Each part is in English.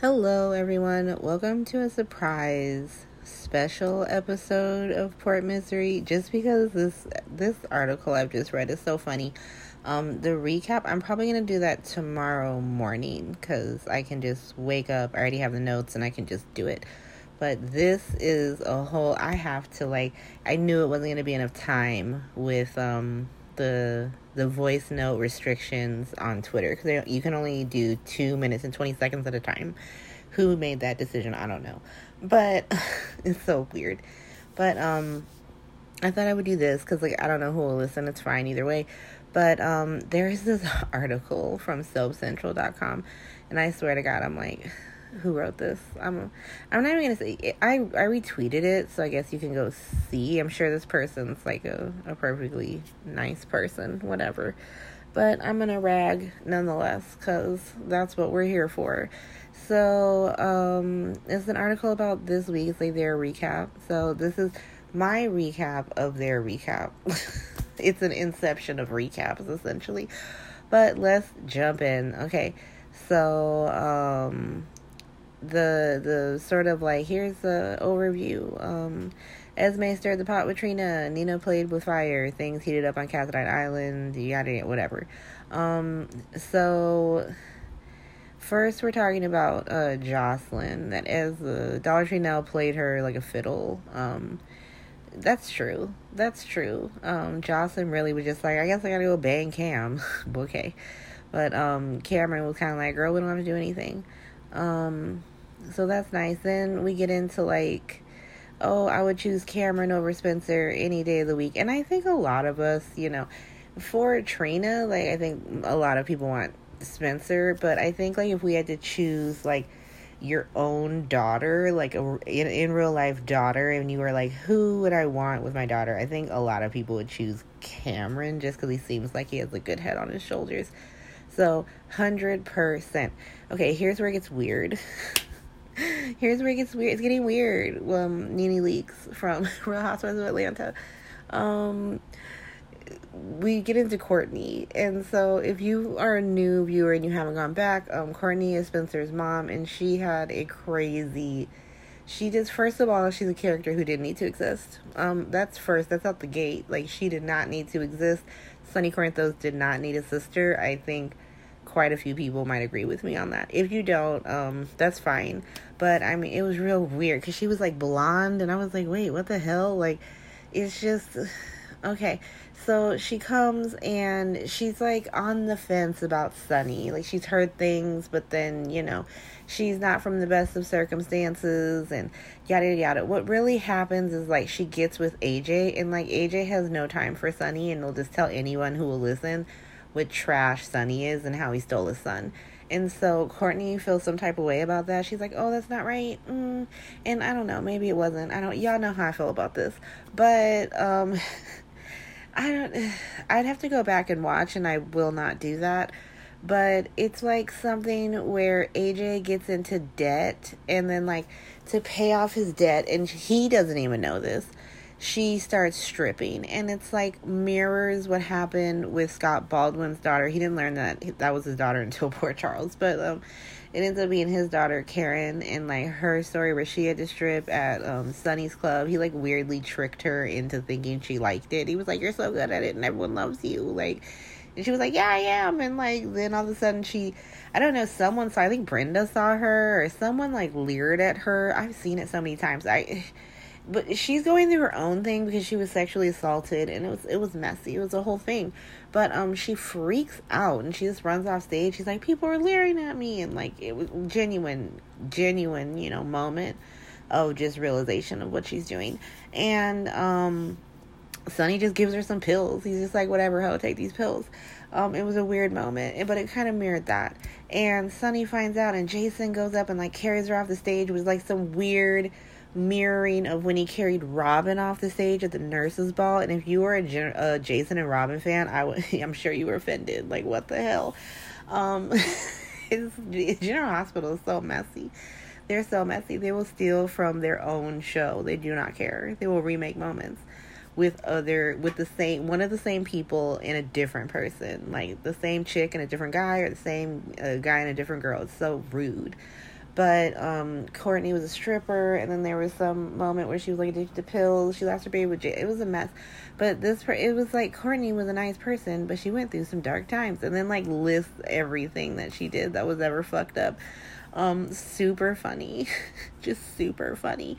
Hello, everyone. Welcome to a surprise special episode of Port Misery. Just because this this article I've just read is so funny. Um, the recap, I'm probably gonna do that tomorrow morning because I can just wake up. I already have the notes and I can just do it. But this is a whole. I have to like. I knew it wasn't gonna be enough time with um the the voice note restrictions on Twitter because you can only do two minutes and 20 seconds at a time. Who made that decision? I don't know, but it's so weird. But um, I thought I would do this because like I don't know who will listen. It's fine either way. But um, there is this article from SoapCentral.com, and I swear to God, I'm like, who wrote this. I'm I'm not even gonna say I I retweeted it, so I guess you can go see. I'm sure this person's like a, a perfectly nice person, whatever. But I'm gonna rag nonetheless, cause that's what we're here for. So um, it's an article about this week's like their recap. So this is my recap of their recap. it's an inception of recaps essentially. But let's jump in. Okay. So um the the sort of like here's the overview. Um, Esme stirred the pot with Trina. Nina played with fire. Things heated up on Cassadine Island. Yada whatever. Um, so first we're talking about uh, Josslyn. That as the Dollar Tree now played her like a fiddle. Um, that's true. That's true. Um, Josslyn really was just like, I guess I gotta go bang Cam. okay. But um, Cameron was kind of like, girl, we don't have to do anything. Um, so that's nice. Then we get into like, oh, I would choose Cameron over Spencer any day of the week. And I think a lot of us, you know, for Trina, like, I think a lot of people want Spencer, but I think like if we had to choose like your own daughter, like a in, in real life daughter, and you were like, who would I want with my daughter? I think a lot of people would choose Cameron just because he seems like he has a good head on his shoulders. So, 100%. Okay, here's where it gets weird. Here's where it gets weird. It's getting weird. Um, NeNe Leakes from Real Housewives of Atlanta. Um, we get into Courtney, and so if you are a new viewer and you haven't gone back, um, Courtney is Spencer's mom, and she had a crazy. She just first of all, she's a character who didn't need to exist. Um, that's first. That's out the gate. Like she did not need to exist. Sonny Corinthos did not need a sister. I think quite a few people might agree with me on that. If you don't, um, that's fine. But I mean, it was real weird because she was like blonde, and I was like, wait, what the hell? Like, it's just okay. So she comes and she's like on the fence about Sonny. Like she's heard things, but then you know, she's not from the best of circumstances and yada yada. What really happens is like she gets with AJ and like AJ has no time for Sonny, and will just tell anyone who will listen what trash Sonny is and how he stole his son. And so Courtney feels some type of way about that. She's like, "Oh, that's not right." Mm. And I don't know, maybe it wasn't. I don't. Y'all know how I feel about this, but um, I don't. I'd have to go back and watch, and I will not do that. But it's like something where AJ gets into debt, and then like to pay off his debt, and he doesn't even know this she starts stripping and it's like mirrors what happened with Scott Baldwin's daughter. He didn't learn that that was his daughter until Port Charles, but um it ends up being his daughter Karen and like her story where she had to strip at um Sonny's club. He like weirdly tricked her into thinking she liked it. He was like, "You're so good at it, and everyone loves you." Like, and she was like, "Yeah, I am." And like then all of a sudden she, I don't know, someone saw. I think Brenda saw her or someone like leered at her. I've seen it so many times. I but she's going through her own thing because she was sexually assaulted and it was it was messy. It was a whole thing. But um she freaks out and she just runs off stage. She's like, People are leering at me and like it was genuine genuine, you know, moment of just realization of what she's doing. And um Sonny just gives her some pills. He's just like, whatever, ho, take these pills. Um, it was a weird moment, but it kind of mirrored that. And Sonny finds out, and Jason goes up and like carries her off the stage. It was like some weird mirroring of when he carried Robin off the stage at the nurses' ball. And if you were a, Jason and Robin fan, I I'm sure you were offended. Like, what the hell? Um, General Hospital is so messy. They're so messy. They will steal from their own show. They do not care. They will remake moments with other with the same one of the same people in a different person like the same chick and a different guy or the same uh, guy and a different girl it's so rude But um, Courtney was a stripper, and then there was some moment where she was like addicted to pills. She lost her baby with Jay. It was a mess. But this, it was like Courtney was a nice person, but she went through some dark times, and then like lists everything that she did that was ever fucked up. Um, super funny, just super funny.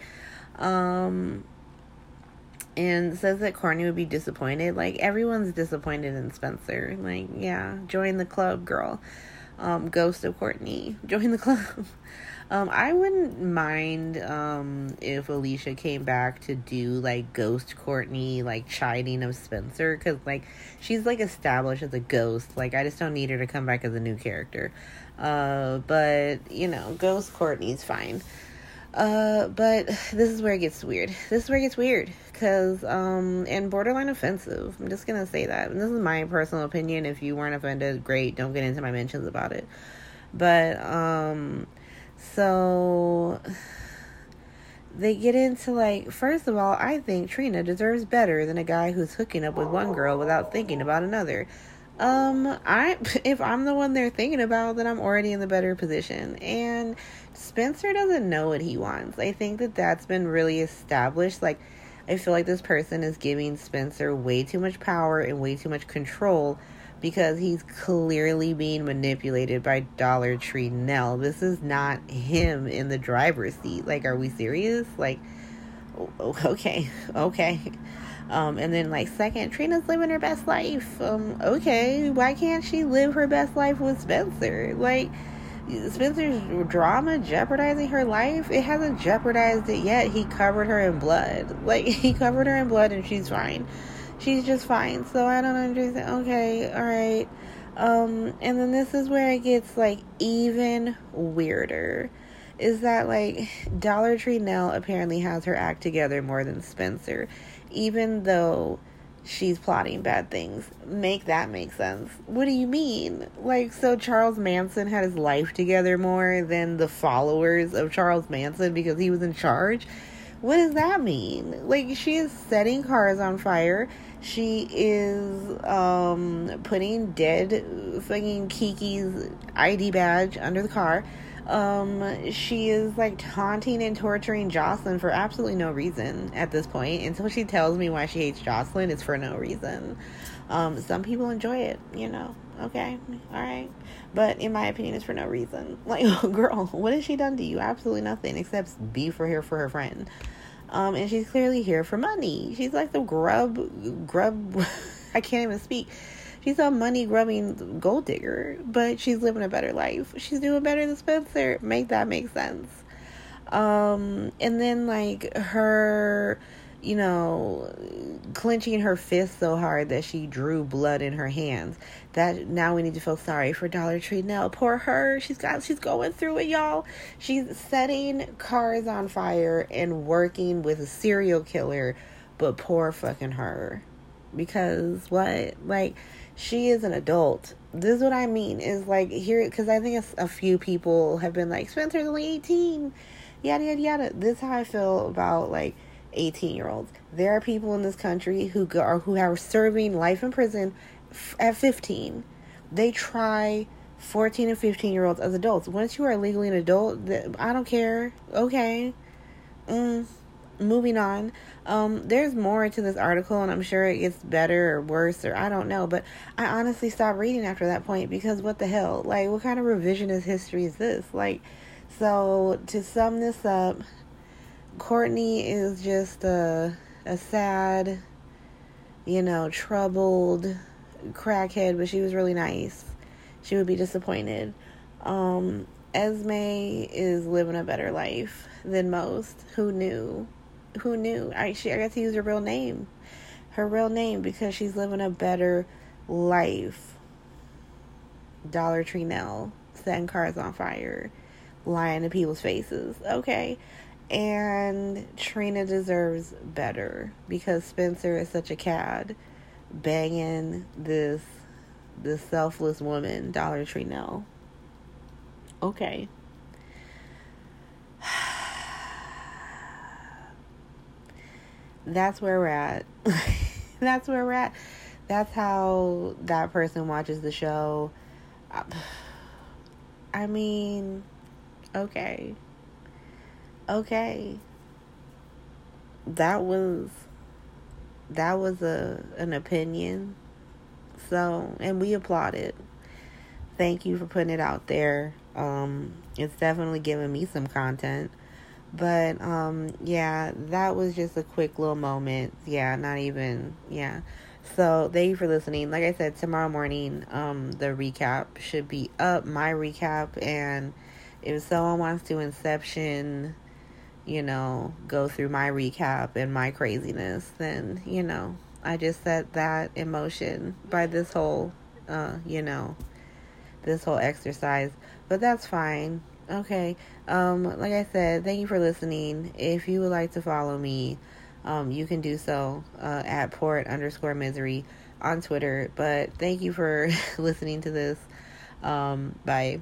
Um, and says that Courtney would be disappointed. Like everyone's disappointed in Spencer. Like, yeah, join the club, girl. Um, Ghost of Courtney, join the club. Um, I wouldn't mind um if Alicia came back to do like Ghost Courtney, like chiding of Spencer, because like she's like established as a ghost. Like I just don't need her to come back as a new character. Uh, but you know, Ghost Courtney's fine. Uh, but this is where it gets weird. This is where it gets weird because um and borderline offensive. I'm just gonna say that. And this is my personal opinion. If you weren't offended, great. Don't get into my mentions about it. But um so they get into like first of all, I think Trina deserves better than a guy who's hooking up with one girl without thinking about another. Um, I if I'm the one they're thinking about, then I'm already in the better position. And Spencer doesn't know what he wants. I think that that's been really established. Like, I feel like this person is giving Spencer way too much power and way too much control because he's clearly being manipulated by Dollar Tree Nell. This is not him in the driver's seat. Like, are we serious? Like, okay, okay. Um, and then like second, Trina's living her best life. Um, okay, why can't she live her best life with Spencer? Like, Spencer's drama jeopardizing her life. It hasn't jeopardized it yet. He covered her in blood. Like he covered her in blood, and she's fine she's just fine. So I don't understand. Okay, all right. Um, and then this is where it gets like even weirder. Is that like Dollar Tree Nell apparently has her act together more than Spencer, even though she's plotting bad things. Make that make sense. What do you mean? Like, so Charles Manson had his life together more than the followers of Charles Manson because he was in charge? What does that mean? Like, she is setting cars on fire. She is um, putting dead fucking Kiki's ID badge under the car. Um, she is like taunting and torturing Josslyn for absolutely no reason at this point. Until she tells me why she hates Josslyn, it's for no reason. Um, some people enjoy it, you know. Okay, all right. But in my opinion, it's for no reason. Like, girl, what has she done to you? Absolutely nothing except be for her for her friend. Um, and she's clearly here for money. She's like the grub, grub. I can't even speak. She's a money grubbing gold digger, but she's living a better life. She's doing better than Spencer. Make that make sense. Um, and then like her you know, clenching her fist so hard that she drew blood in her hands. That now we need to feel sorry for Dollar Tree Nell. Poor her. She's got she's going through it, y'all. She's setting cars on fire and working with a serial killer, but poor fucking her. Because what? Like she is an adult. This is what I mean. Is like here because I think a, few people have been like Spencer's only eighteen, yada yada yada. This is how I feel about like 18 year olds. There are people in this country who go, or who are serving life in prison f- at 15. They try 14 and 15 year olds as adults. Once you are legally an adult, I don't care. Okay. Mm, moving on. Um, there's more to this article, and I'm sure it gets better or worse, or I don't know. But I honestly stopped reading after that point because what the hell? Like, what kind of revisionist history is this? Like, so to sum this up, Courtney is just a a sad, you know, troubled crackhead, but she was really nice. She would be disappointed. Um, Esme is living a better life than most. Who knew? Who knew? I she I got to use her real name. Her real name because she's living a better life. Dollar Tree Nell, setting cars on fire, lying to people's faces. Okay. And Trina deserves better because Spencer is such a cad, banging this this selfless woman, Dollar Tree Nell. Okay. That's where we're at. That's where we're at. That's how that person watches the show. I mean, Okay. Okay. That was that was a an opinion. So, and we applaud it. Thank you for putting it out there. Um it's definitely giving me some content. But um yeah, that was just a quick little moment. Yeah, not even yeah. So thank you for listening. Like I said, tomorrow morning, um, the recap should be up. My recap, and if someone wants to Inception, you know, go through my recap and my craziness, then you know, I just set that emotion by this whole, uh, you know, this whole exercise. But that's fine. Okay. Um, like I said, thank you for listening. If you would like to follow me, um, you can do so uh, at port underscore misery on Twitter. But thank you for listening to this. Um, bye.